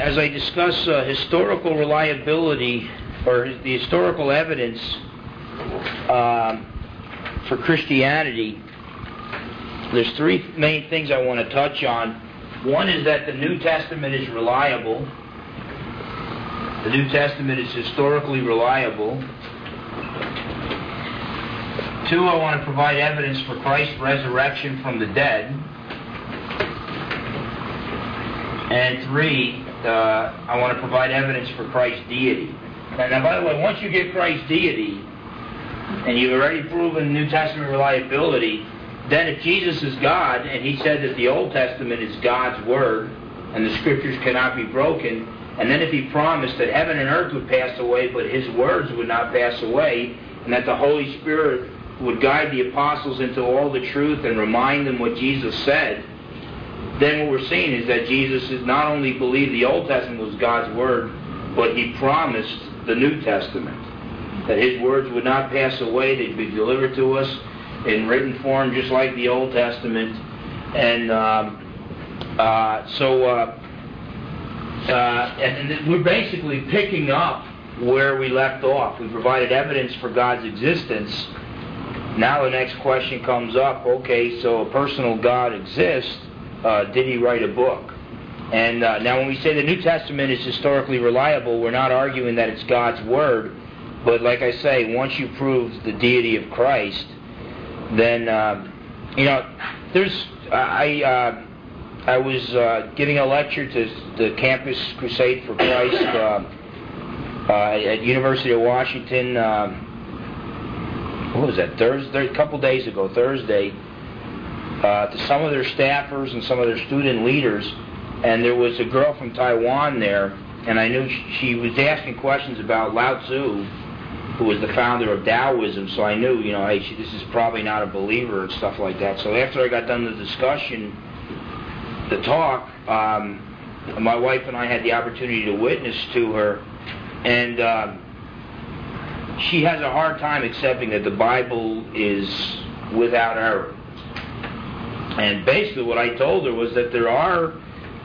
as I discuss uh, historical reliability or the historical evidence um, for Christianity, there's three main things I want to touch on. One is that the New Testament is reliable. The New Testament is historically reliable. Two, I want to provide evidence for Christ's resurrection from the dead. And three, uh, I want to provide evidence for Christ's deity. Now, now, by the way, once you get Christ's deity, and you've already proven New Testament reliability, then if Jesus is God, and he said that the Old Testament is God's Word, and the Scriptures cannot be broken, and then if he promised that heaven and earth would pass away, but his words would not pass away, and that the Holy Spirit would guide the apostles into all the truth and remind them what Jesus said, then what we're seeing is that Jesus not only believed the Old Testament was God's Word, but he promised the New Testament. That his words would not pass away, they'd be delivered to us in written form, just like the Old Testament. And um, uh, so, uh, uh, and, we're basically picking up where we left off. We provided evidence for God's existence. Now the next question comes up okay, so a personal God exists. Uh, did he write a book? And uh, now, when we say the New Testament is historically reliable, we're not arguing that it's God's Word. But like I say, once you prove the deity of Christ, then um, you know, there's I uh, I was uh, giving a lecture to the Campus Crusade for Christ uh, uh, at University of Washington. Um, what was that? Thursday, a couple days ago, Thursday, uh, to some of their staffers and some of their student leaders, and there was a girl from Taiwan there, and I knew she was asking questions about Lao Tzu who was the founder of Taoism, so I knew, you know, hey, she, this is probably not a believer and stuff like that. So after I got done the discussion, the talk, um, my wife and I had the opportunity to witness to her, and uh, she has a hard time accepting that the Bible is without error. And basically, what I told her was that there are,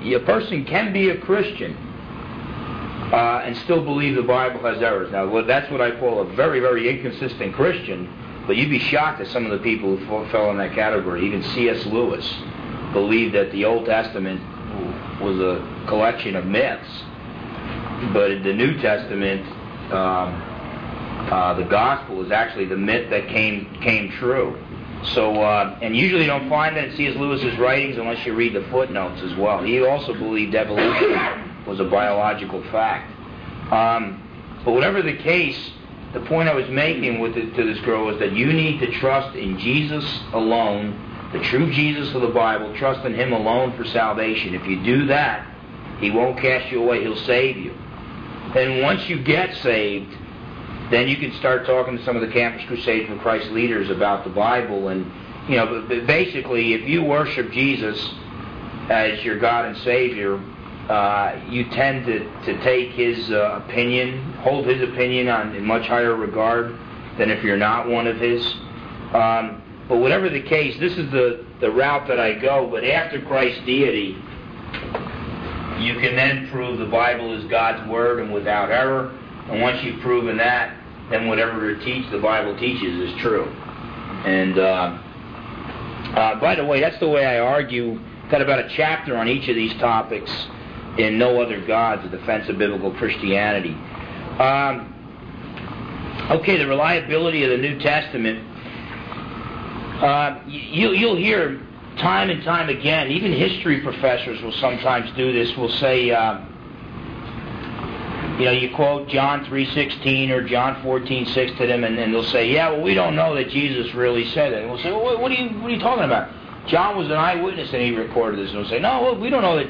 a person can be a Christian uh, and still believe the Bible has errors. Now, that's what I call a very, very inconsistent Christian. But you'd be shocked at some of the people who fell in that category. Even C.S. Lewis believed that the Old Testament was a collection of myths, but the New Testament, um, uh, the Gospel is actually the myth that came came true. So, uh, and usually you don't find that in C.S. Lewis's writings unless you read the footnotes as well. He also believed evolution was a biological fact. Um, but whatever the case, the point I was making with it, to this girl was that you need to trust in Jesus alone, the true Jesus of the Bible. Trust in Him alone for salvation. If you do that, He won't cast you away. He'll save you. Then once you get saved, then you can start talking to some of the Campus Crusade for Christ leaders about the Bible. And, you know, basically, if you worship Jesus as your God and Savior, uh, you tend to, to take his uh, opinion, hold his opinion on in much higher regard than if you're not one of his. Um, but whatever the case, this is the, the route that I go. But after Christ's deity, you can then prove the Bible is God's word and without error. And once you've proven that, then whatever it teach the Bible teaches is true. And uh, uh, by the way, that's the way I argue. Got about a chapter on each of these topics in No Other Gods, a defense of biblical Christianity. Um, okay, the reliability of the New Testament. Uh, you, you'll hear time and time again, even history professors will sometimes do this, will say, uh, you know, you quote John 3.16 or John 14.6 to them, and, and they'll say, yeah, well, we don't know that Jesus really said that. And we'll say, well, what, are you, what are you talking about? John was an eyewitness and he recorded this. And we'll say, no, well, we don't know that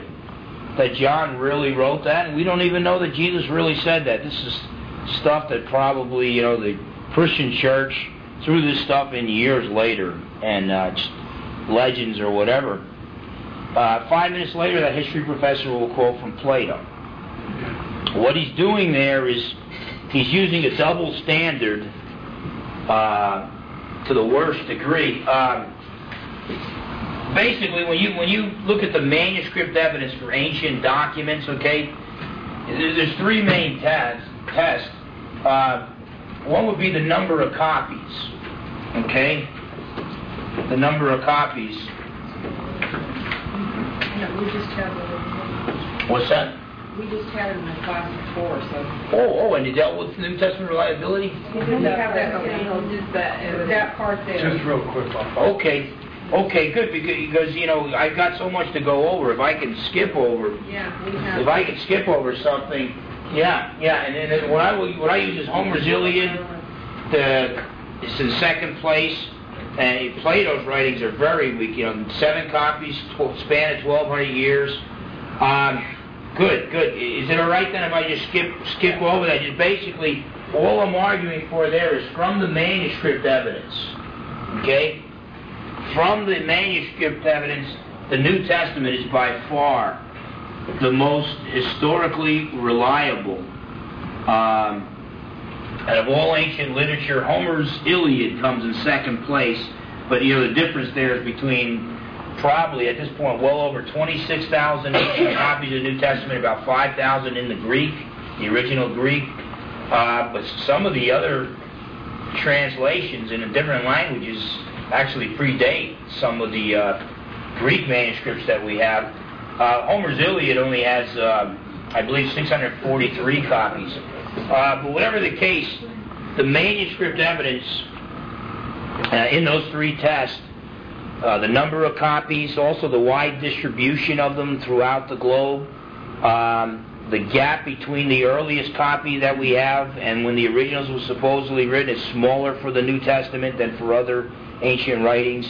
that John really wrote that, and we don't even know that Jesus really said that. This is stuff that probably, you know, the Christian church threw this stuff in years later, and uh, legends or whatever. Uh, five minutes later, that history professor will quote from Plato. What he's doing there is he's using a double standard uh, to the worst degree. Um, basically, when you when you look at the manuscript evidence for ancient documents, okay, there's three main tests. tests. Uh, one would be the number of copies. Okay? The number of copies. No, we just had one. What's that? We just had it in the class before, so. Oh, oh, and you dealt with New Testament reliability? We didn't have that, you know, just that, that part there. Just real quick, Bob. Okay, okay, good, because, because, you know, I've got so much to go over. If I can skip over, Yeah, we have. if I can skip over something, yeah, yeah, and then what I, will- what I use is Homer's Iliad, the, it's in second place, and Plato's writings are very weak, you know, seven copies, tw- span of 1,200 years. Um, good, good. Is it all right then if I just skip, skip over that? Just basically, all I'm arguing for there is from the manuscript evidence, okay? From the manuscript evidence, the New Testament is by far the most historically reliable. Um, out of all ancient literature, Homer's Iliad comes in second place, but you know the difference there is between probably at this point well over 26,000 copies of the New Testament, about 5,000 in the Greek, the original Greek. Uh, but some of the other translations in the different languages actually predate some of the uh, Greek manuscripts that we have. Uh, Homer's Iliad only has, uh, I believe, 643 copies. Uh, but whatever the case, the manuscript evidence uh, in those three tests, uh, the number of copies, also the wide distribution of them throughout the globe, um, the gap between the earliest copy that we have and when the originals were supposedly written is smaller for the New Testament than for other ancient writings.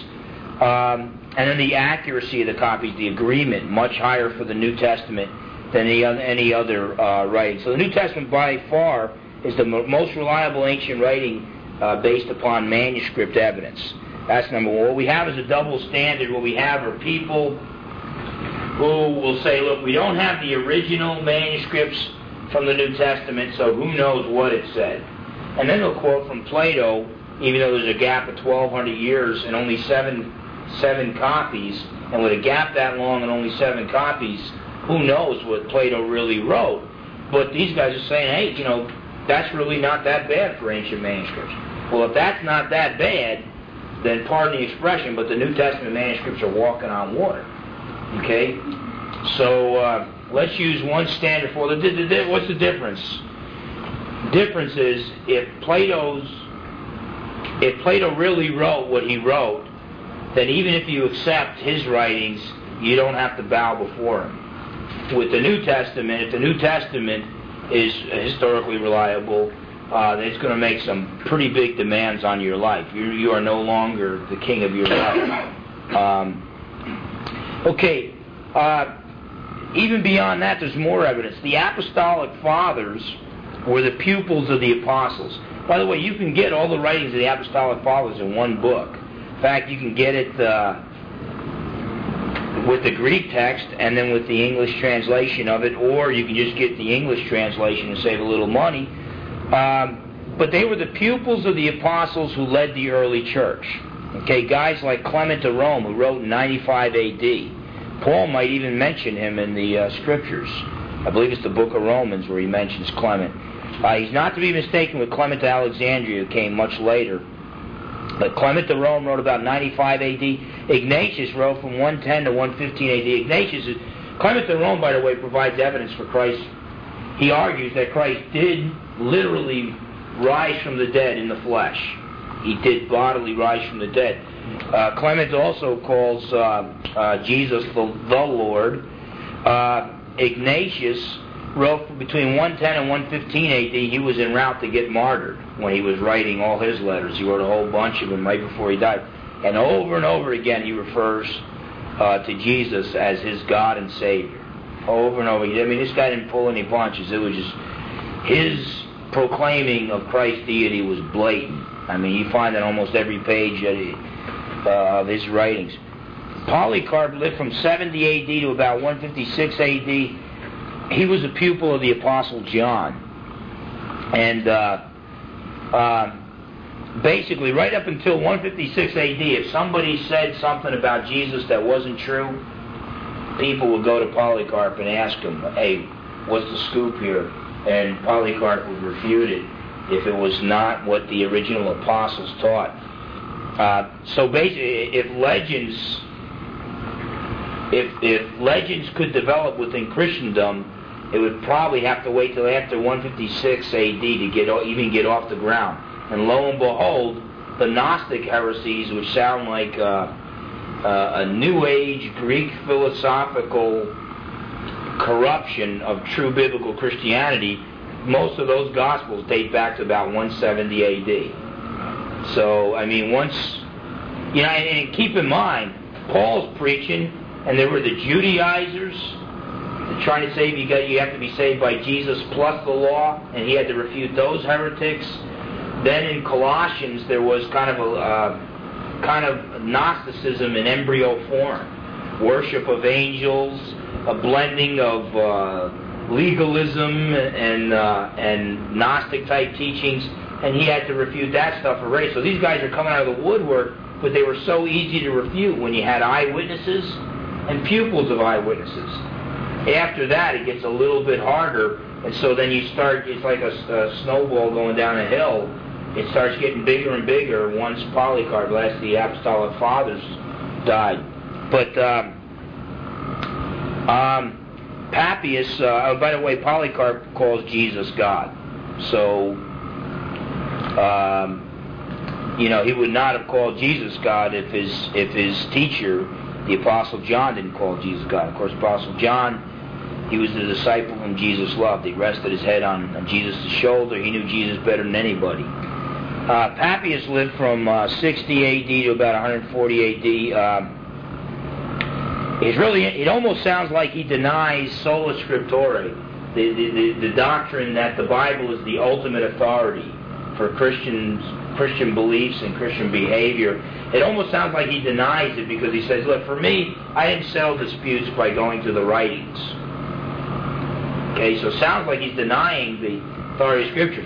Um, and then the accuracy of the copies, the agreement, much higher for the New Testament than any other, any other uh, writing. So the New Testament, by far, is the mo- most reliable ancient writing uh, based upon manuscript evidence. That's number one. What we have is a double standard. What we have are people who will say, look, we don't have the original manuscripts from the New Testament, so who knows what it said. And then they'll quote from Plato, even though there's a gap of 1,200 years and only seven, seven copies, and with a gap that long and only seven copies, who knows what Plato really wrote. But these guys are saying, hey, you know, that's really not that bad for ancient manuscripts. Well, if that's not that bad, then pardon the expression, but the New Testament manuscripts are walking on water. Okay? So uh, let's use one standard for the, the. What's the difference? Difference is if Plato's if Plato really wrote what he wrote, then even if you accept his writings, you don't have to bow before him. With the New Testament, if the New Testament is historically reliable, uh, it's going to make some pretty big demands on your life. You, you are no longer the king of your life. Um, okay, uh, even beyond that, there's more evidence. The apostolic fathers were the pupils of the apostles. By the way, you can get all the writings of the apostolic fathers in one book. In fact, you can get it uh, with the Greek text and then with the English translation of it, or you can just get the English translation and save a little money. Um, but they were the pupils of the apostles who led the early church. Okay, guys like Clement of Rome, who wrote in 95 AD. Paul might even mention him in the uh, scriptures. I believe it's the book of Romans where he mentions Clement. Uh, he's not to be mistaken with Clement of Alexandria, who came much later. But Clement of Rome wrote about 95 AD. Ignatius wrote from 110 to 115 AD. Ignatius, is, Clement of Rome, by the way, provides evidence for Christ. He argues that Christ did literally rise from the dead in the flesh. He did bodily rise from the dead. Uh, Clement also calls uh, uh, Jesus the, the Lord. Uh, Ignatius wrote between 110 and 115 AD. He was en route to get martyred when he was writing all his letters. He wrote a whole bunch of them right before he died. And over and over again, he refers uh, to Jesus as his God and Savior. Over and over. Again. I mean, this guy didn't pull any punches. It was just his proclaiming of Christ's deity was blatant. I mean, you find that almost every page uh, of his writings. Polycarp lived from 70 AD to about 156 AD. He was a pupil of the Apostle John. And uh, uh, basically, right up until 156 AD, if somebody said something about Jesus that wasn't true, people would go to Polycarp and ask him, hey, what's the scoop here? And Polycarp would refute it if it was not what the original apostles taught. Uh, so basically, if legends, if if legends could develop within Christendom, it would probably have to wait till after 156 AD to get even get off the ground. And lo and behold, the Gnostic heresies, which sound like uh, uh, a New Age Greek philosophical corruption of true biblical Christianity, most of those Gospels date back to about 170 AD. So, I mean, once, you know, and, and keep in mind, Paul's preaching, and there were the Judaizers trying to say you got you have to be saved by Jesus plus the law, and he had to refute those heretics. Then in Colossians there was kind of a uh, kind of Gnosticism in embryo form, worship of angels, a blending of uh, legalism and uh, and Gnostic type teachings, and he had to refute that stuff already. So these guys are coming out of the woodwork, but they were so easy to refute when you had eyewitnesses and pupils of eyewitnesses. After that, it gets a little bit harder, and so then you start. It's like a, a snowball going down a hill. It starts getting bigger and bigger once Polycarp, last the apostolic fathers, died. But um, um, Papias, uh, oh, by the way, Polycarp calls Jesus God. So, um, you know, he would not have called Jesus God if his if his teacher, the Apostle John, didn't call Jesus God. Of course, Apostle John, he was the disciple whom Jesus loved. He rested his head on, on Jesus' shoulder. He knew Jesus better than anybody. Uh, Papias lived from uh, 60 AD to about 140 AD. Uh, it's really, it almost sounds like he denies sola scriptura, the, the, the, the doctrine that the Bible is the ultimate authority for Christians, Christian beliefs and Christian behavior. It almost sounds like he denies it because he says, look, for me, I didn't settle disputes by going to the writings. Okay, so it sounds like he's denying the authority of Scripture.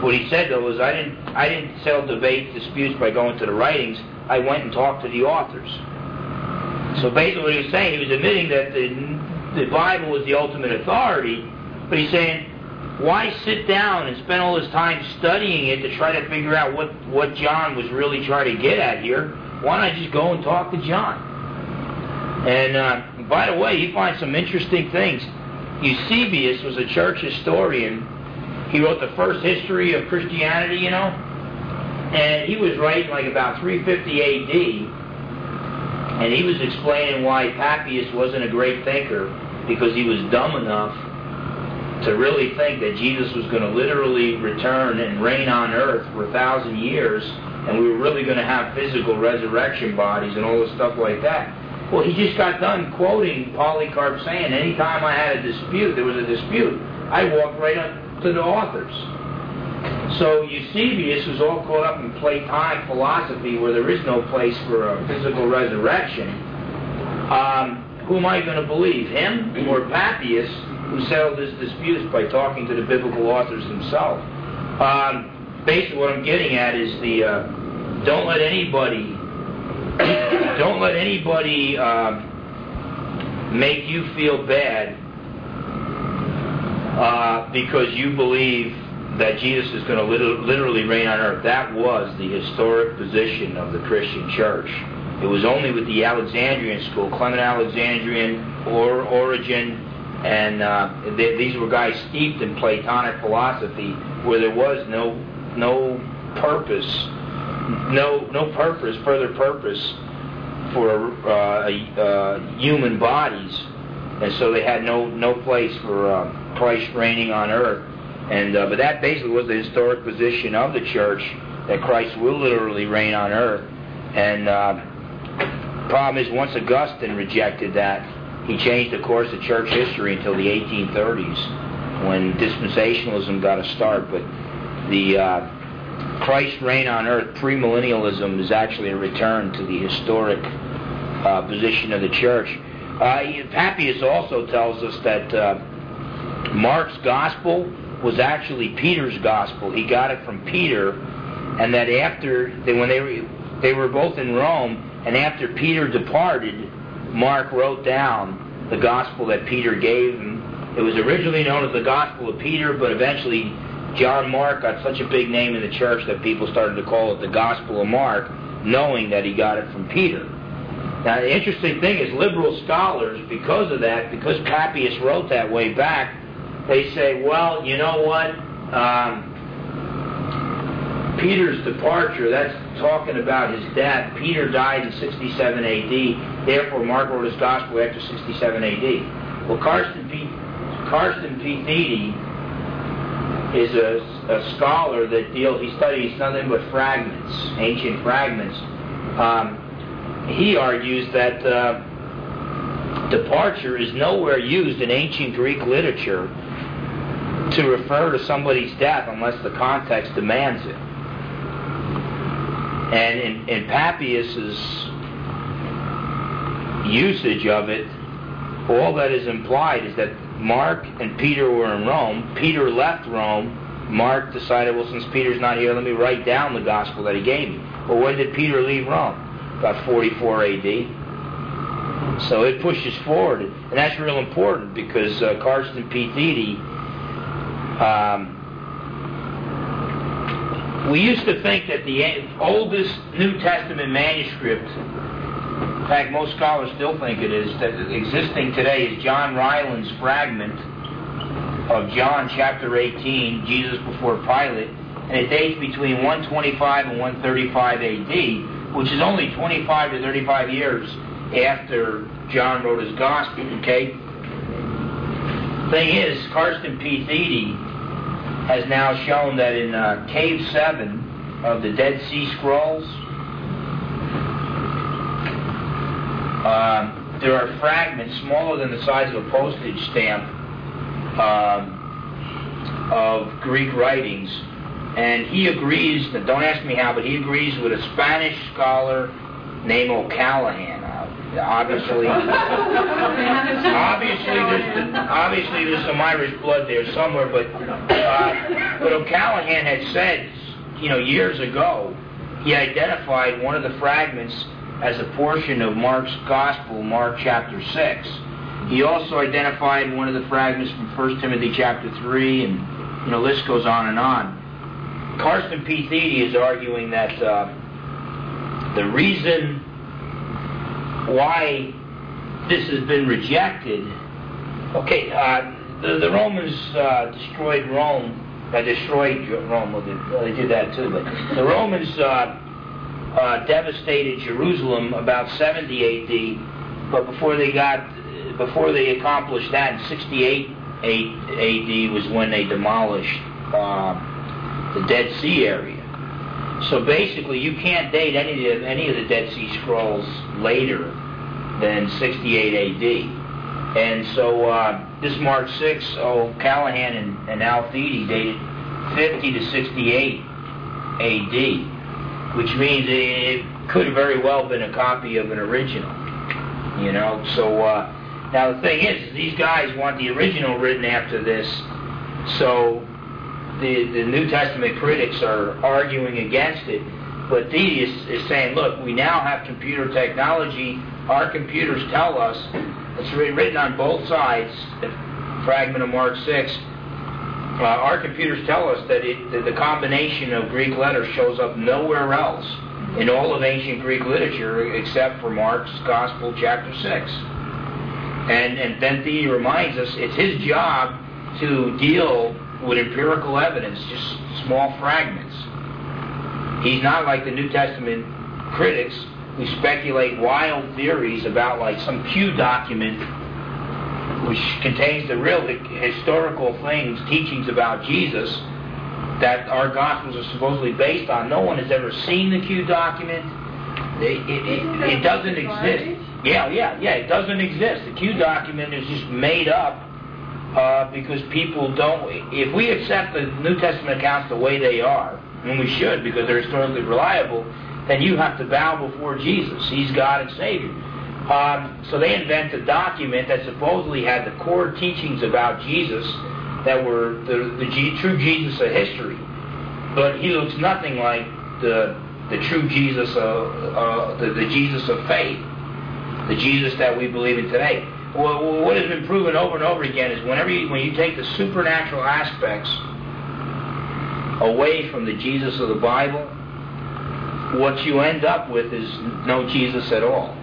What he said though was, I didn't, I didn't settle debate disputes by going to the writings. I went and talked to the authors. So basically, what he was saying, he was admitting that the, the Bible was the ultimate authority, but he's saying, why sit down and spend all this time studying it to try to figure out what, what John was really trying to get at here? Why not just go and talk to John? And uh, by the way, he finds some interesting things. Eusebius was a church historian. He wrote the first history of Christianity, you know, and he was writing like about 350 AD and he was explaining why Papias wasn't a great thinker because he was dumb enough to really think that Jesus was going to literally return and reign on earth for a thousand years and we were really going to have physical resurrection bodies and all this stuff like that. Well, he just got done quoting Polycarp saying, anytime I had a dispute, there was a dispute, I walked right up to the authors. So Eusebius was all caught up in Platonic philosophy where there is no place for a physical resurrection. Um, who am I going to believe, him or Papias, who settled his disputes by talking to the biblical authors themselves? Um, basically, what I'm getting at is the uh, don't let anybody don't let anybody uh, make you feel bad uh, because you believe that Jesus is going to literally reign on earth. That was the historic position of the Christian church. It was only with the Alexandrian school, Clement Alexandrian, or Origen, and uh, they, these were guys steeped in Platonic philosophy, where there was no no purpose, no no purpose, further purpose for uh, uh, human bodies, and so they had no no place for uh, Christ reigning on earth. And uh, but that basically was the historic position of the church that Christ will literally reign on earth. And uh, problem is, once Augustine rejected that, he changed the course of church history until the 1830s, when dispensationalism got a start. But the uh, Christ reign on earth premillennialism is actually a return to the historic uh, position of the church. Uh, Papias also tells us that uh, Mark's gospel was actually Peter's gospel. He got it from Peter, and that after they, when they were they were both in Rome, and after Peter departed, Mark wrote down the gospel that Peter gave him, It was originally known as the Gospel of Peter, but eventually John Mark got such a big name in the church that people started to call it the Gospel of Mark, knowing that he got it from Peter. Now, the interesting thing is, liberal scholars, because of that, because Papias wrote that way back, they say, well, you know what? Um, Peter's departure, that's talking about his death. Peter died in 67 AD, therefore Mark wrote his gospel after 67 AD. Well, Carsten P. Carsten P. Thiede is a, a, scholar that deals, he studies nothing but fragments, ancient fragments. Um, he argues that uh, departure is nowhere used in ancient Greek literature to refer to somebody's death unless the context demands it. And in, in Papias's usage of it, all that is implied is that Mark and Peter were in Rome. Peter left Rome. Mark decided, well, since Peter's not here, let me write down the gospel that he gave me. Well, when did Peter leave Rome? About 44 AD. So it pushes forward, and that's real important because uh, Carsten P. Thiede, um, we used to think that the oldest New Testament manuscript, in fact, most scholars still think it is, that existing today is John Rylands fragment of John chapter 18, Jesus before Pilate, and it dates between 125 and 135 AD, which is only 25 to 35 years after John wrote his gospel, okay? Thing is, Carsten P. Thiede has now shown that in uh, Cave 7 of the Dead Sea Scrolls, uh, there are fragments smaller than the size of a postage stamp um, of Greek writings. And he agrees, don't ask me how, but he agrees with a Spanish scholar named O'Callaghan obviously, obviously, there's obviously there's some Irish blood there somewhere. But uh, but O'Callaghan had said, you know, years ago, he identified one of the fragments as a portion of Mark's Gospel, Mark chapter six. He also identified one of the fragments from 1 Timothy chapter 3, and you know, list goes on and on. Carsten P. Thiede is arguing that uh, the reason why this has been rejected. Okay, uh, the, the, Romans uh, destroyed Rome. Uh, destroyed Rome. Well, they, they, did that too. But the Romans uh, uh, devastated Jerusalem about 70 A.D. But before they got, before they accomplished that, in 68 A.D. was when they demolished uh, the Dead Sea area. So basically, you can't date any of any of the Dead Sea Scrolls later than 68 A.D. And so uh, this Mark 6, O'Callaghan and, and Al Thiede dated 50 to 68 A.D., which means it could have very well been a copy of an original. You know, so uh, now the thing is, these guys want the original written after this, so the, the New Testament critics are arguing against it. But Thiede is, is saying, look, we now have computer technology. Our computers tell us, it's written on both sides, fragment of Mark 6. Uh, our computers tell us that, it, that the combination of Greek letters shows up nowhere else in all of ancient Greek literature except for Mark's Gospel, chapter 6. And, and then Thiede reminds us it's his job to deal with empirical evidence, just small fragments. He's not like the New Testament critics who speculate wild theories about like some Q document which contains the real historical things, teachings about Jesus that our Gospels are supposedly based on. No one has ever seen the Q document. It, it, it, it doesn't exist. Yeah, yeah, yeah, it doesn't exist. The Q document is just made up because people don't. If we accept the New Testament accounts the way they are, and we should because they're historically reliable, then you have to bow before Jesus. He's God and Savior. Um, so they invent a document that supposedly had the core teachings about Jesus that were the, the G, true Jesus of history, but he looks nothing like the the true Jesus of uh, the, the Jesus of faith, the Jesus that we believe in today. What has been proven over and over again is whenever you, when you take the supernatural aspects away from the Jesus of the Bible, what you end up with is no Jesus at all.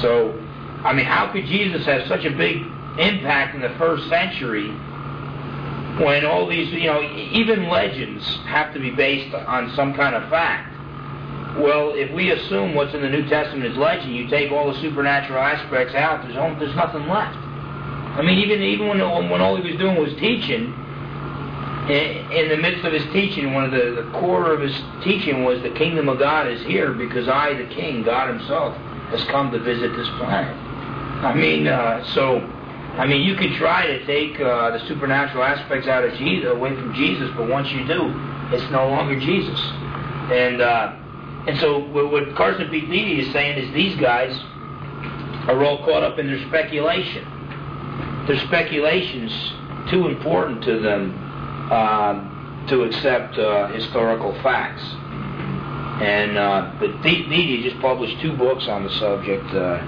So, I mean, how could Jesus have such a big impact in the first century when all these, you know, even legends have to be based on some kind of fact? Well, if we assume what's in the New Testament is legend, you take all the supernatural aspects out, there's, there's nothing left. I mean, even even when, when all he was doing was teaching, in, the midst of his teaching, one of the, the core of his teaching was the kingdom of God is here because I, the King, God Himself, has come to visit this planet. I mean, uh, so, I mean, you can try to take uh, the supernatural aspects out of Jesus, away from Jesus, but once you do, it's no longer Jesus. And uh, and so what Carsten P. Thiede is saying is these guys are all caught up in their speculation. Their speculation's too important to them uh, to accept uh, historical facts. And uh, but just published two books on the subject uh,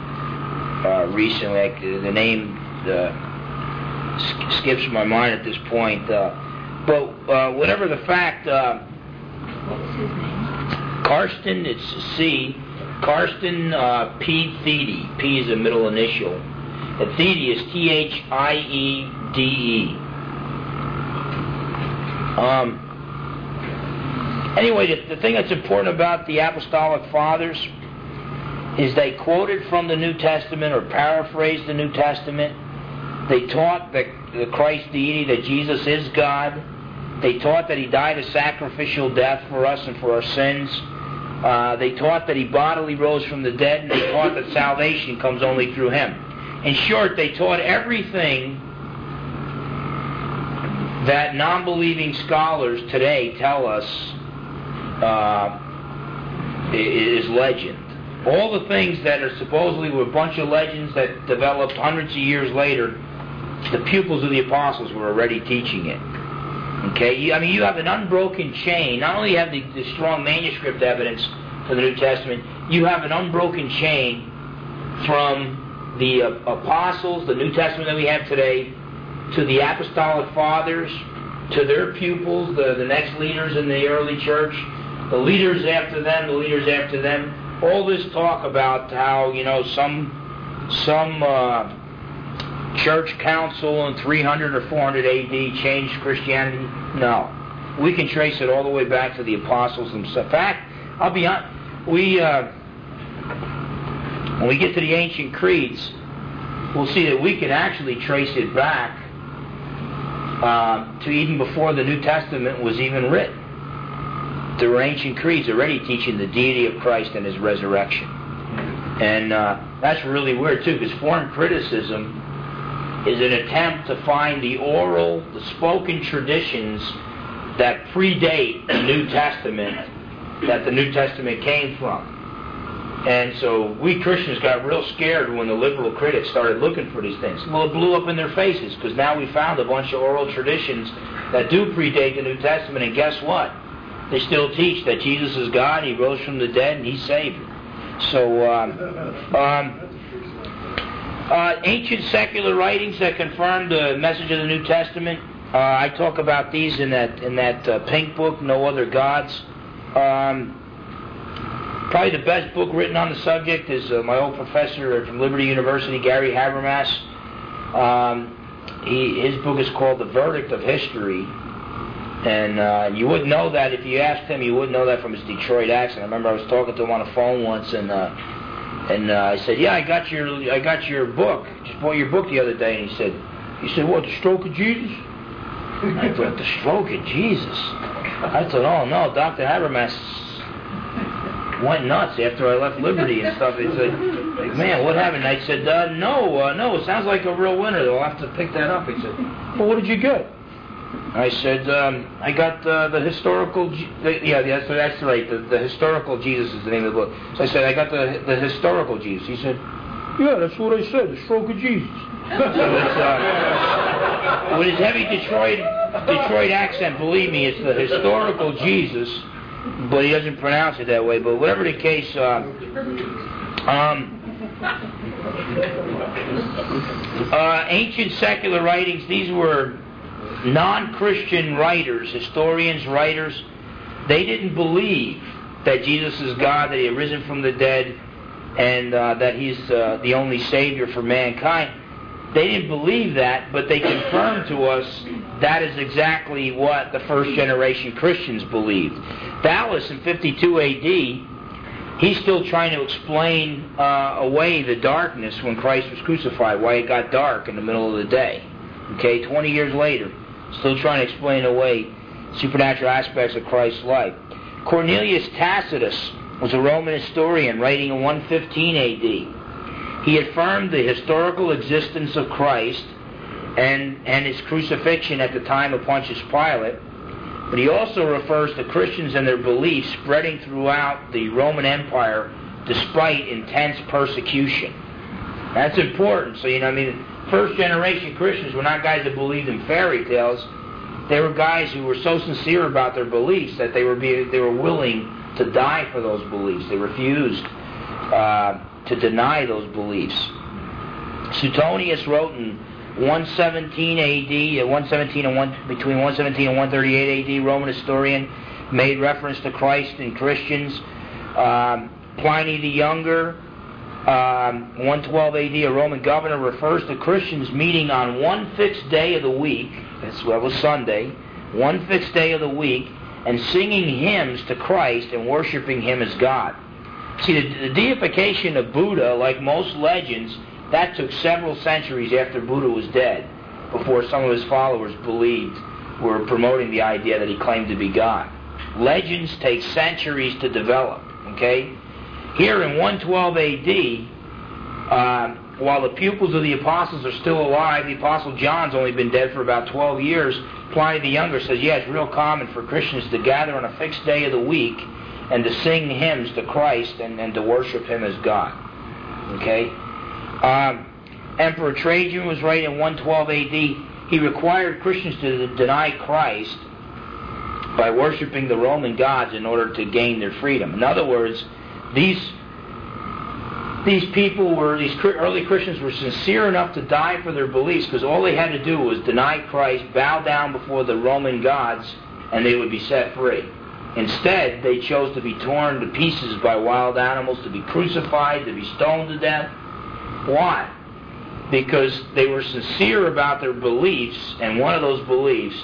uh, recently. The name uh, skips my mind at this point. but whatever the fact. what was his name? Carsten, it's C. Carsten uh, P. Thiede. P is a middle initial. And Thiede is T H I E D E. Um, anyway, the, the thing that's important about the Apostolic Fathers is they quoted from the New Testament or paraphrased the New Testament. They taught that the Christ deity, that Jesus is God. They taught that He died a sacrificial death for us and for our sins. Uh, they taught that he bodily rose from the dead, and they taught that salvation comes only through him. In short, they taught everything that non believing scholars today tell us uh, is legend. All the things that are supposedly were a bunch of legends that developed hundreds of years later, the pupils of the apostles were already teaching it. Okay, you, I mean, you have an unbroken chain. Not only have the, the strong manuscript evidence for the New Testament, you have an unbroken chain from the uh, apostles, the New Testament that we have today, to the apostolic fathers, to their pupils, the, the next leaders in the early church, the leaders after them, the leaders after them. All this talk about how you know some some uh, church council in 300 or 400 AD changed Christianity? No. We can trace it all the way back to the apostles themselves. In fact, I'll be honest, we, uh, when we get to the ancient creeds, we'll see that we can actually trace it back uh, to even before the New Testament was even written. There were ancient creeds already teaching the deity of Christ and his resurrection. And uh, that's really weird, too, because form criticism is an attempt to find the oral, the spoken traditions that predate the New Testament that the New Testament came from. And so we Christians got real scared when the liberal critics started looking for these things. Well, it blew up in their faces because now we found a bunch of oral traditions that do predate the New Testament, and guess what? They still teach that Jesus is God, He rose from the dead, and He's Savior. So, um, um, uh, ancient secular writings that confirm the message of the New Testament. Uh, I talk about these in that in that uh, pink book, No Other Gods. Um, probably the best book written on the subject is uh, my old professor from Liberty University, Gary Habermas. Um, he, his book is called The Verdict of History. And uh, you wouldn't know that if you asked him. You wouldn't know that from his Detroit accent. I remember I was talking to him on the phone once, and uh, and uh, I said, "Yeah, I got your I got your book. Just bought your book the other day." And he said, "He said what? The Stroke of Jesus?" I thought, "The Stroke of Jesus." I thought, "Oh no, Doctor Habermas went nuts after I left Liberty and stuff." He said, "Man, what happened?" I said, uh, "No, uh, no, it sounds like a real winner. They'll have to pick that up." He said, "Well, what did you get?" I said, um, I got uh, the historical, the, yeah, that's, that's right, the, the historical Jesus is the name of the book. So I said, I got the, the historical Jesus. He said, yeah, that's what I said, the stroke of Jesus. so it's, uh, with his heavy Detroit, Detroit accent, believe me, it's the historical Jesus, but he doesn't pronounce it that way. But whatever the case, uh, um, Uh, ancient secular writings, these were non Christian writers, historians, writers. They didn't believe that Jesus is God, that He had risen from the dead, and uh, that He's uh, the only Savior for mankind. They didn't believe that, but they confirmed to us that is exactly what the first generation Christians believed. Thallus in 52 AD, he's still trying to explain uh, away the darkness when Christ was crucified, why it got dark in the middle of the day. Okay, 20 years later, still trying to explain away supernatural aspects of Christ's life. Cornelius Tacitus was a Roman historian writing in 115 AD. He affirmed the historical existence of Christ and, and his crucifixion at the time of Pontius Pilate, but he also refers to Christians and their beliefs spreading throughout the Roman Empire despite intense persecution. That's important. So, you know, I mean, first generation Christians were not guys that believed in fairy tales. They were guys who were so sincere about their beliefs that they were be, they were willing to die for those beliefs. They refused uh, to deny those beliefs. Suetonius wrote in 117 AD, uh, 117 and one, between 117 and 138 AD, Roman historian made reference to Christ and Christians. Um, Pliny the Younger, um, 112 AD, a Roman governor refers to Christians meeting on one fixed day of the week. That's what was Sunday, one fixed day of the week, and singing hymns to Christ and worshiping Him as God. See, the, the deification of Buddha, like most legends, that took several centuries after Buddha was dead before some of his followers believed, were promoting the idea that he claimed to be God. Legends take centuries to develop, okay? Here in 112 AD, uh, while the pupils of the apostles are still alive, the apostle John's only been dead for about 12 years. Pliny the Younger says, yeah, it's real common for Christians to gather on a fixed day of the week and to sing hymns to Christ and, and to worship Him as God. Okay? Um, Emperor Trajan was right in 112 AD. He required Christians to deny Christ by worshiping the Roman gods in order to gain their freedom. In other words, these these people were these early Christians were sincere enough to die for their beliefs because all they had to do was deny Christ, bow down before the Roman gods, and they would be set free. Instead, they chose to be torn to pieces by wild animals, to be crucified, to be stoned to death. Why? Because they were sincere about their beliefs, and one of those beliefs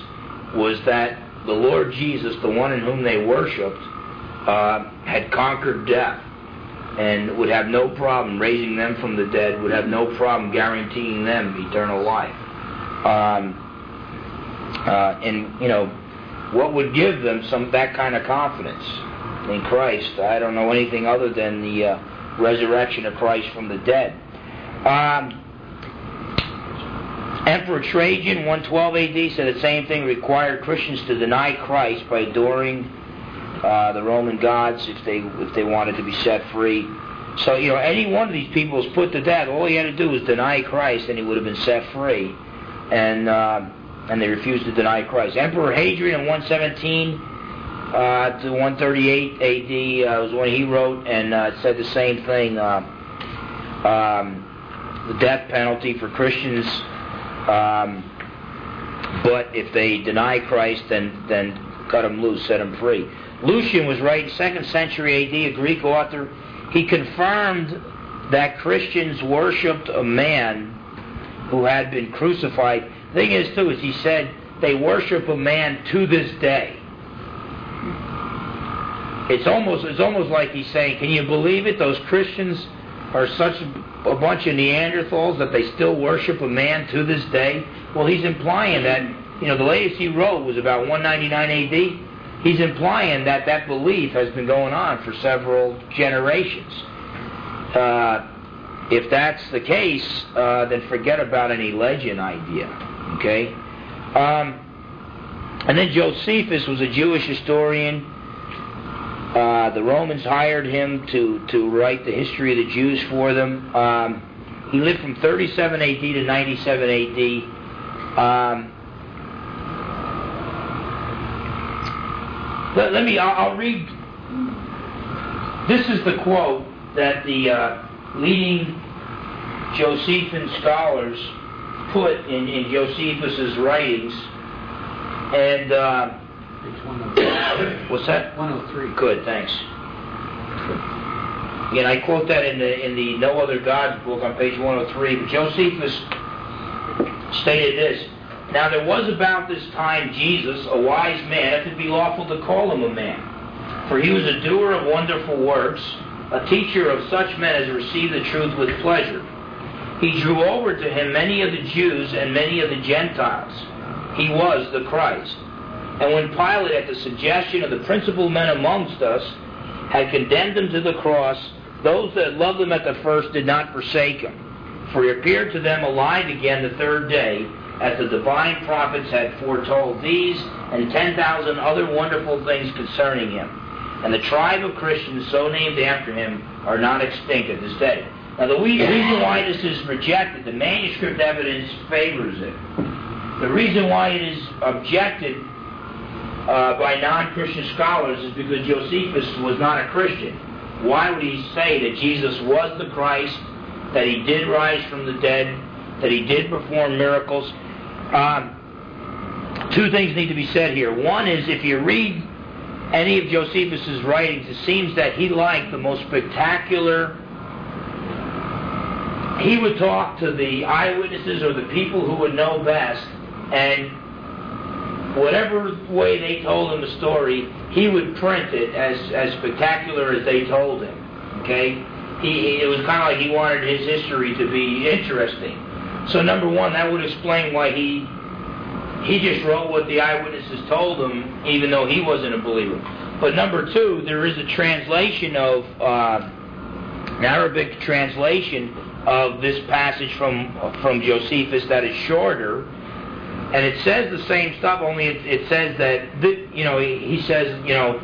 was that the Lord Jesus, the one in whom they worshiped, uh, had conquered death and would have no problem raising them from the dead, would have no problem guaranteeing them eternal life. Um, uh, and, you know, what would give them some that kind of confidence in Christ? I don't know anything other than the uh, resurrection of Christ from the dead. Um, Emperor Trajan, 112 AD, said the same thing, required Christians to deny Christ by adoring uh, the Roman gods if they if they wanted to be set free. So you know, any one of these people was put to death. All he had to do was deny Christ, and he would have been set free. And uh, and they refused to deny Christ. Emperor Hadrian in 117 uh, to 138 AD uh, was when he wrote and uh, said the same thing. Uh, um, the death penalty for Christians. Um, but if they deny Christ, then then cut them loose, set them free. Lucian was right, second century AD, a Greek author. He confirmed that Christians worshipped a man who had been crucified. The thing is, too, is he said they worship a man to this day. It's almost it's almost like he's saying, can you believe it? Those Christians are such a bunch of Neanderthals that they still worship a man to this day. Well, he's implying that you know the latest he wrote was about 199 A.D he's implying that that belief has been going on for several generations. Uh, if that's the case, uh, then forget about any legend idea. Okay? Um, and then Josephus was a Jewish historian. Uh, the Romans hired him to, to write the history of the Jews for them. Um, he lived from 37 AD to 97 AD. Um, Let, let me, I'll, I'll, read. This is the quote that the uh, leading Josephine scholars put in, in Josephus's writings. And uh, what's that? 103. Good, thanks. Again, I quote that in the in the No Other Gods book on page 103. But Josephus stated this: Now there was about this time Jesus, a wise man, if it be lawful to call him a man, for he was a doer of wonderful works, a teacher of such men as received the truth with pleasure. He drew over to him many of the Jews and many of the Gentiles. He was the Christ. And when Pilate, at the suggestion of the principal men amongst us, had condemned him to the cross, those that loved him at the first did not forsake him. For he appeared to them alive again the third day, as the divine prophets had foretold these and ten thousand other wonderful things concerning him. And the tribe of Christians so named after him are not extinct at this day. Now the reason why this is rejected, the manuscript evidence favors it. The reason why it is objected uh, by non-Christian scholars is because Josephus was not a Christian. Why would he say that Jesus was the Christ, that he did rise from the dead, that he did perform miracles? Um, two things need to be said here. One is if you read any of Josephus's writings, it seems that he liked the most spectacular. He would talk to the eyewitnesses or the people who would know best, and whatever way they told him the story, he would print it as, as spectacular as they told him. Okay? He, it was kind of like he wanted his history to be interesting. So number one, that would explain why he he just wrote what the eyewitnesses told him, even though he wasn't a believer. But number two, there is a translation of uh, an Arabic translation of this passage from from Josephus that is shorter and it says the same stuff. Only it, it says that the, you know he, he says you know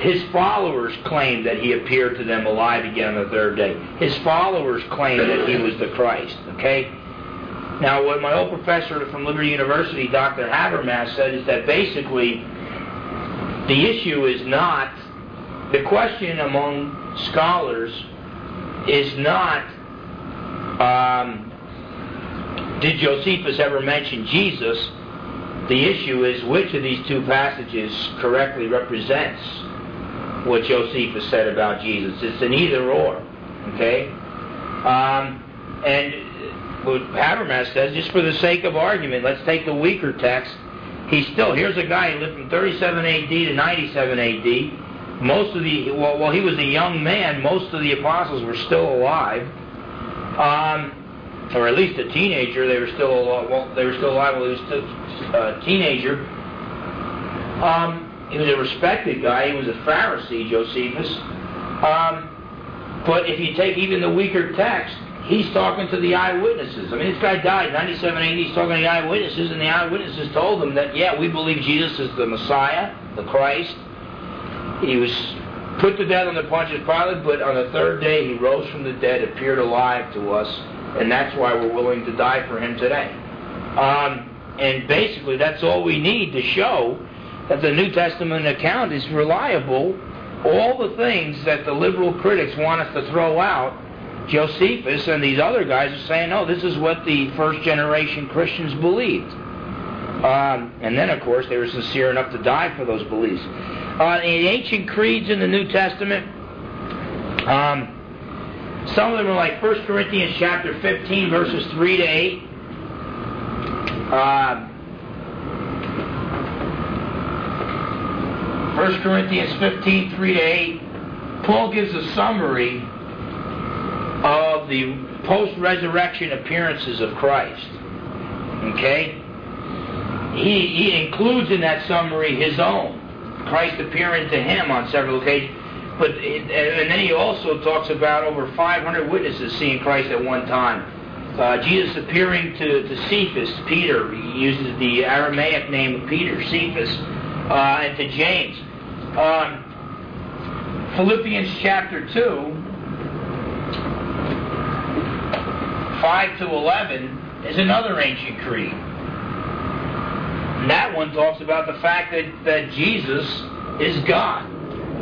his followers claim that he appeared to them alive again on the third day. His followers claim that he was the Christ. Okay. Now, what my old professor from Liberty University, Dr. Habermas, said is that basically the issue is not the question among scholars is not um, did Josephus ever mention Jesus? The issue is which of these two passages correctly represents what Josephus said about Jesus. It's an either or. Okay? Um, and what Habermas says, just for the sake of argument, let's take the weaker text. He's still, here's a guy who lived from 37 AD to 97 AD. Most of the, well, while he was a young man, most of the apostles were still alive. Um, or at least a teenager. They were still well, they were still alive when he was still a teenager. Um, he was a respected guy. He was a Pharisee, Josephus. Um, but if you take even the weaker text, he's talking to the eyewitnesses. I mean, this guy died 97 AD. He's talking to the eyewitnesses, and the eyewitnesses told him that, yeah, we believe Jesus is the Messiah, the Christ. He was put to death on the Pontius Pilate, but on the third day he rose from the dead, appeared alive to us, and that's why we're willing to die for him today. Um, and basically, that's all we need to show that the New Testament account is reliable. All the things that the liberal critics want us to throw out, Josephus and these other guys are saying, no, this is what the first generation Christians believed. Um, and then, of course, they were sincere enough to die for those beliefs. Uh, the ancient creeds in the New Testament, um, some of them are like 1 Corinthians chapter 15, verses 3 to 8. Uh, 1 Corinthians 15, 3 to 8. Paul gives a summary of the post resurrection appearances of Christ. Okay? He, he includes in that summary his own. Christ appearing to him on several occasions. But it, and then he also talks about over 500 witnesses seeing Christ at one time. Uh, Jesus appearing to, to Cephas, Peter, he uses the Aramaic name of Peter, Cephas, uh, and to James. Um, Philippians chapter 2, 5 to 11, is another ancient creed. And that one talks about the fact that, that Jesus is God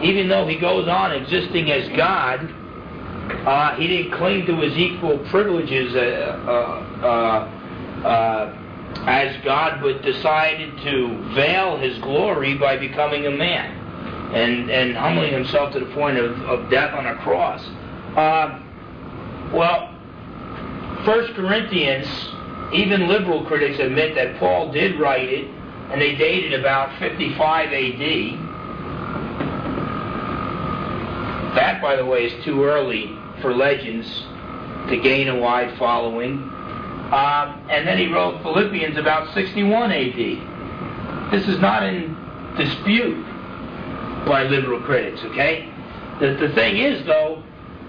even though he goes on existing as God, Uh, he didn't cling to his equal privileges uh, uh, uh, uh as God, but decided to veil his glory by becoming a man and, and humbling himself to the point of, of death on a cross. Uh, well, First Corinthians, even liberal critics admit that Paul did write it, and they dated it about 55 AD. That, by the way, is too early for legends to gain a wide following. Um, and then he wrote Philippians about 61 AD. This is not in dispute by liberal critics, okay? The, the thing is, though,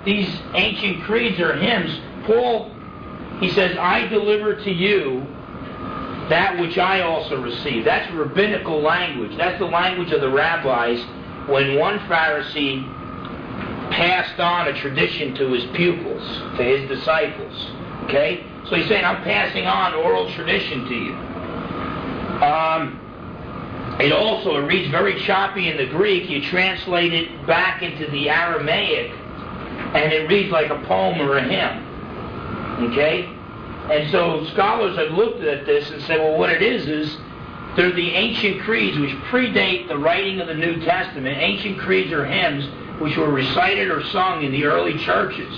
these ancient creeds or hymns, Paul, he says, I deliver to you that which I also received. That's rabbinical language. That's the language of the rabbis when one Pharisee passed on a tradition to his pupils, to his disciples. Okay? So he's saying, I'm passing on oral tradition to you. Um, it also it reads very choppy in the Greek. You translate it back into the Aramaic, and it reads like a poem or a hymn. Okay? And so scholars have looked at this and said, well, what it is is they're the ancient creeds which predate the writing of the New Testament. Ancient creeds or hymns which were recited or sung in the early churches.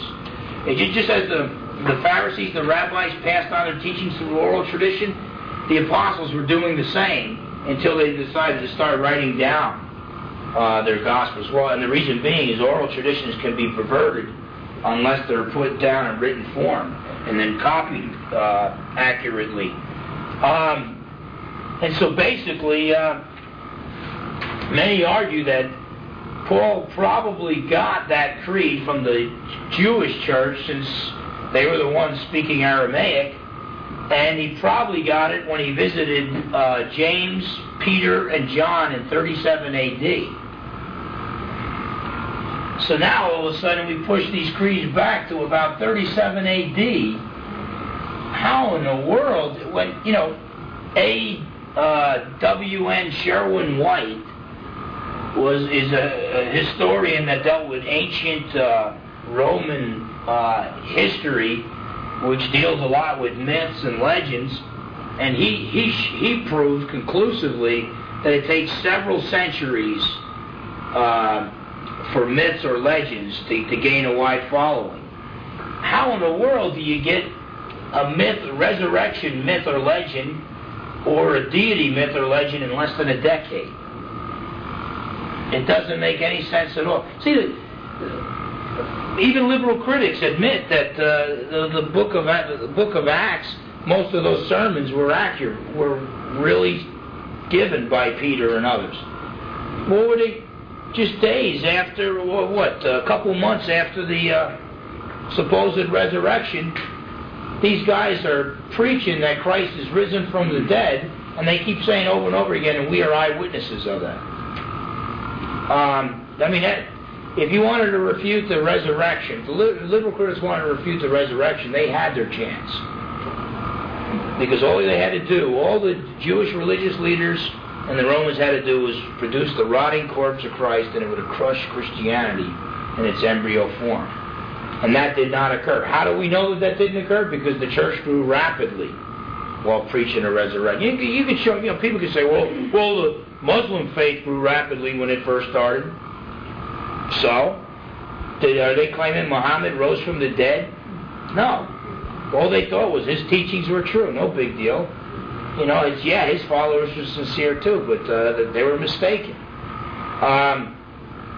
It just as the, the Pharisees, the rabbis passed on their teachings through oral tradition, the apostles were doing the same until they decided to start writing down uh, their gospels. Well, and the reason being is oral traditions can be perverted unless they're put down in written form and then copied uh, accurately. Um, and so basically, uh, many argue that Paul probably got that creed from the Jewish church since they were the ones speaking Aramaic, and he probably got it when he visited uh, James, Peter, and John in 37 AD. So now all of a sudden we push these creeds back to about 37 AD. How in the world, when, you know, A. Uh, W. N. Sherwin White was is a, a, historian that dealt with ancient uh, Roman uh, history, which deals a lot with myths and legends, and he he he proved conclusively that it takes several centuries uh, for myths or legends to, to gain a wide following. How in the world do you get a myth, resurrection myth or legend, or a deity myth or legend in less than a decade? It doesn't make any sense at all. See, even liberal critics admit that uh, the, the, book of the book of Acts, most of those sermons were accurate, were really given by Peter and others. What were they? Just days after, what? A couple months after the uh, supposed resurrection, these guys are preaching that Christ is risen from the dead, and they keep saying over and over again, and we are eyewitnesses of that. Um, I mean, that, if you wanted to refute the resurrection, if the liberal critics wanted to refute the resurrection, they had their chance. Because all they had to do, all the Jewish religious leaders and the Romans had to do was produce the rotting corpse of Christ, and it would have crushed Christianity in its embryo form. And that did not occur. How do we know that that didn't occur? Because the church grew rapidly while preaching a resurrection. You, you can show, you know, people can say, well, well, the Muslim faith grew rapidly when it first started. So, did, are they claiming Muhammad rose from the dead? No. All they thought was his teachings were true. No big deal. You know, it's yeah, his followers were sincere too, but uh, they were mistaken. Um,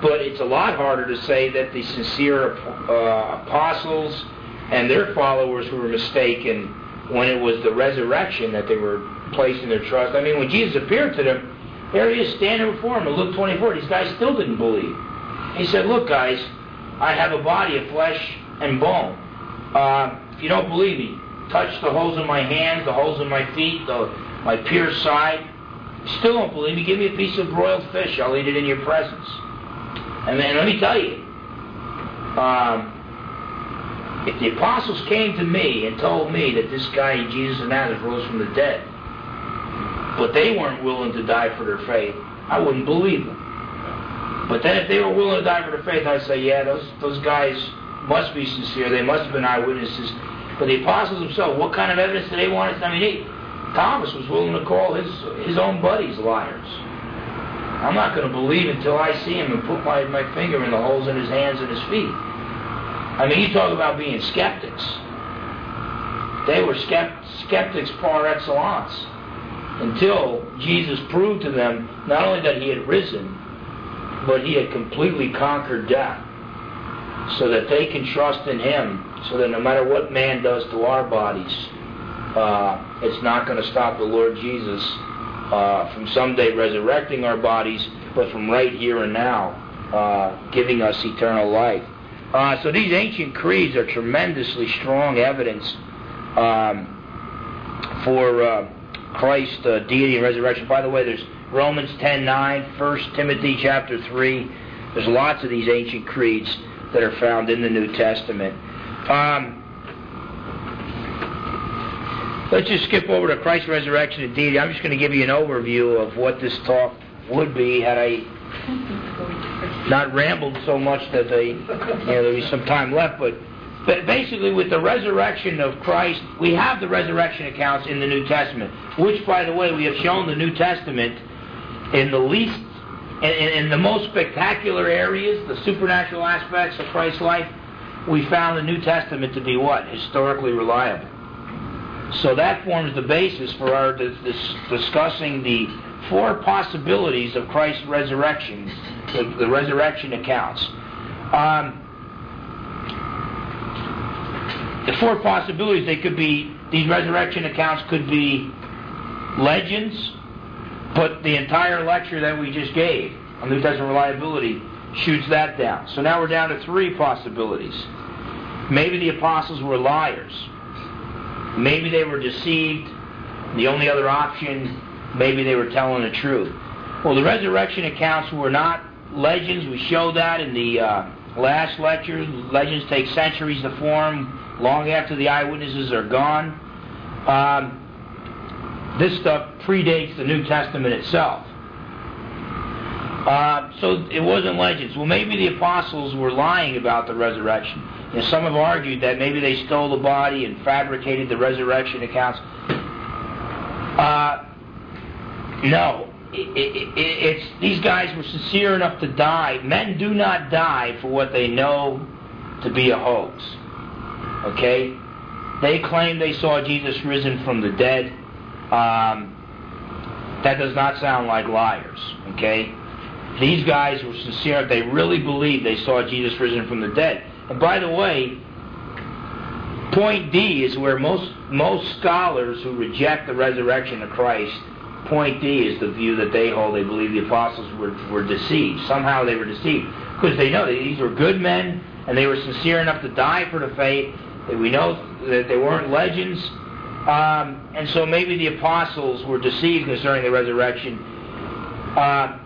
but it's a lot harder to say that the sincere uh, apostles and their followers were mistaken when it was the resurrection that they were placing their trust. I mean, when Jesus appeared to them, there he is standing before them in Luke 24. These guys still didn't believe. He said, Look, guys, I have a body of flesh and bone. Uh, if you don't believe me, touch the holes in my hands, the holes in my feet, the, my pierced side. Still don't believe me? Give me a piece of broiled fish. I'll eat it in your presence. And then let me tell you, um, if the apostles came to me and told me that this guy, Jesus of Nazareth, rose from the dead, but they weren't willing to die for their faith, I wouldn't believe them. But then if they were willing to die for their faith, I'd say, yeah, those, those guys must be sincere. They must have been eyewitnesses. But the apostles themselves, what kind of evidence did they want? I mean, he, Thomas was willing to call his his own buddies liars. I'm not going to believe until I see him and put my, my finger in the holes in his hands and his feet. I mean, you talk about being skeptics. They were skept- skeptics par excellence until Jesus proved to them not only that he had risen, but he had completely conquered death so that they can trust in him so that no matter what man does to our bodies, uh, it's not going to stop the Lord Jesus uh, from someday resurrecting our bodies, but from right here and now uh, giving us eternal life. Uh, so these ancient creeds are tremendously strong evidence um, for uh, Christ's uh, deity and resurrection. By the way, there's Romans 10 9, 1 Timothy chapter 3. There's lots of these ancient creeds that are found in the New Testament. Um, let's just skip over to Christ's resurrection and deity. I'm just going to give you an overview of what this talk would be had I not rambled so much that they, you know, there'd be some time left. But, but basically, with the resurrection of Christ, we have the resurrection accounts in the New Testament, which, by the way, we have shown the New Testament in the least in, in, the most spectacular areas, the supernatural aspects of Christ's life, we found the New Testament to be what? Historically reliable. So that forms the basis for our dis- discussing the four possibilities of Christ's resurrection, the, the resurrection accounts. Um, the four possibilities, they could be, these resurrection accounts could be legends, but the entire lecture that we just gave on New Testament reliability shoots that down. So now we're down to three possibilities. Maybe the apostles were liars. Maybe they were deceived. The only other option, maybe they were telling the truth. Well, the resurrection accounts were not legends. We showed that in the uh, last lecture. Legends take centuries to form, long after the eyewitnesses are gone. Um, this stuff predates the New Testament itself. Uh, so it wasn't legends. Well, maybe the apostles were lying about the resurrection. You know, some have argued that maybe they stole the body and fabricated the resurrection accounts. Uh, no, it, it, it, it's these guys were sincere enough to die. Men do not die for what they know to be a hoax. Okay, they claim they saw Jesus risen from the dead. Um, that does not sound like liars, okay? These guys were sincere. They really believed they saw Jesus risen from the dead. And by the way, point D is where most most scholars who reject the resurrection of Christ, point D is the view that they hold. They believe the apostles were, were deceived. Somehow they were deceived. Because they know that these were good men and they were sincere enough to die for the faith. We know that they weren't legends. Um, and so maybe the apostles were deceived concerning the resurrection. Uh,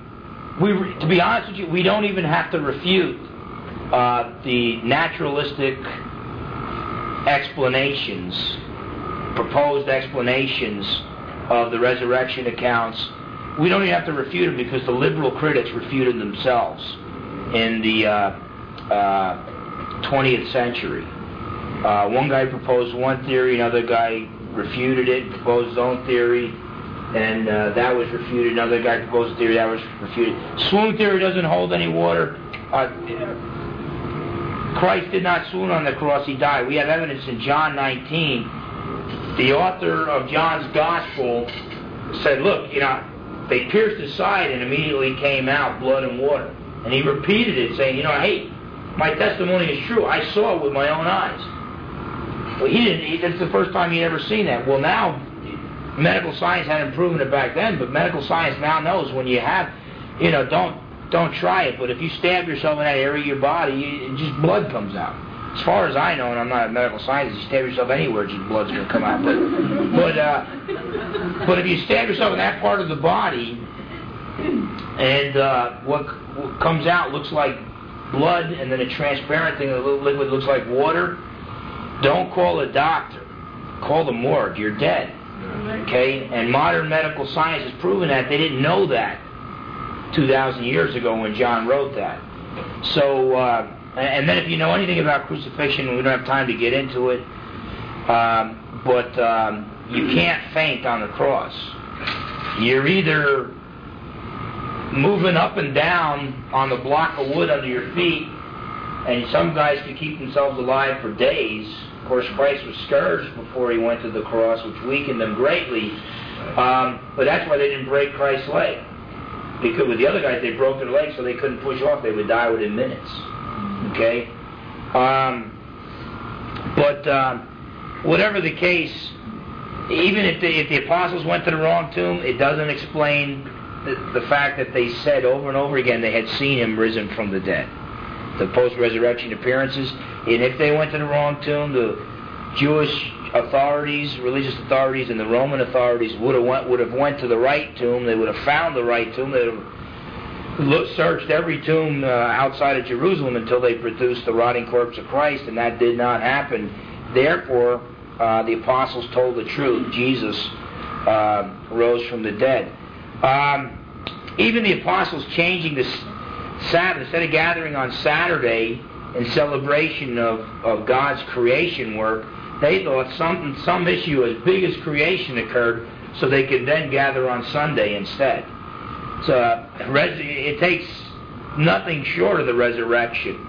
we, to be honest with you, we don't even have to refute uh, the naturalistic explanations, proposed explanations of the resurrection accounts. We don't even have to refute them because the liberal critics refuted themselves in the uh, uh, 20th century. Uh, one guy proposed one theory, another guy refuted it, proposed his own theory, and uh, that was refuted. Another guy proposed a theory that was refuted. Swoon theory doesn't hold any water. Uh, Christ did not swoon on the cross; he died. We have evidence in John 19. The author of John's Gospel said, "Look, you know, they pierced his side, and immediately came out blood and water." And he repeated it, saying, "You know, hey, my testimony is true. I saw it with my own eyes." Well, he didn't. He, that's the first time he'd ever seen that. Well, now medical science hadn't proven it back then, but medical science now knows when you have, you know, don't don't try it. But if you stab yourself in that area of your body, you, just blood comes out. As far as I know, and I'm not a medical scientist, you stab yourself anywhere, just blood's going to come out. But but uh, but if you stab yourself in that part of the body, and uh, what, what comes out looks like blood, and then a transparent thing, a little liquid looks like water don't call a doctor. Call the morgue. You're dead. Okay? And modern medical science has proven that. They didn't know that 2,000 years ago when John wrote that. So, uh, and then if you know anything about crucifixion, we don't have time to get into it, um, but um, you can't faint on the cross. You're either moving up and down on the block of wood under your feet, and some guys can keep themselves alive for days. Course, Christ was scourged before he went to the cross, which weakened them greatly. Um, but that's why they didn't break Christ's leg. Because with the other guys, they broke their legs so they couldn't push off. They would die within minutes. Okay? Um, but um, whatever the case, even if the, if the apostles went to the wrong tomb, it doesn't explain the, the fact that they said over and over again they had seen him risen from the dead. The post-resurrection appearances, and if they went to the wrong tomb, the Jewish authorities, religious authorities, and the Roman authorities would have went would have went to the right tomb. They would have found the right tomb. They would have searched every tomb uh, outside of Jerusalem until they produced the rotting corpse of Christ, and that did not happen. Therefore, uh, the apostles told the truth. Jesus uh, rose from the dead. Um, even the apostles changing the Sabbath, instead of gathering on Saturday in celebration of, of God's creation work, they thought something, some issue as big as creation occurred, so they could then gather on Sunday instead. So uh, it takes nothing short of the resurrection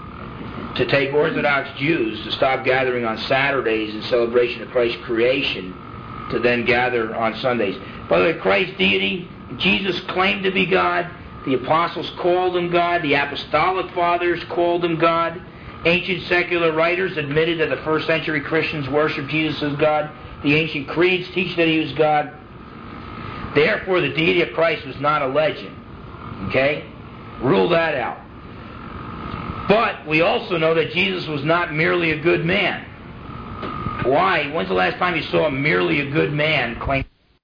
to take Orthodox Jews to stop gathering on Saturdays in celebration of Christ's creation to then gather on Sundays. By the way, Christ's deity, Jesus claimed to be God. The apostles called him God. The apostolic fathers called him God. Ancient secular writers admitted that the first century Christians worshiped Jesus as God. The ancient creeds teach that he was God. Therefore, the deity of Christ was not a legend. Okay? Rule that out. But we also know that Jesus was not merely a good man. Why? When's the last time you saw merely a good man claim?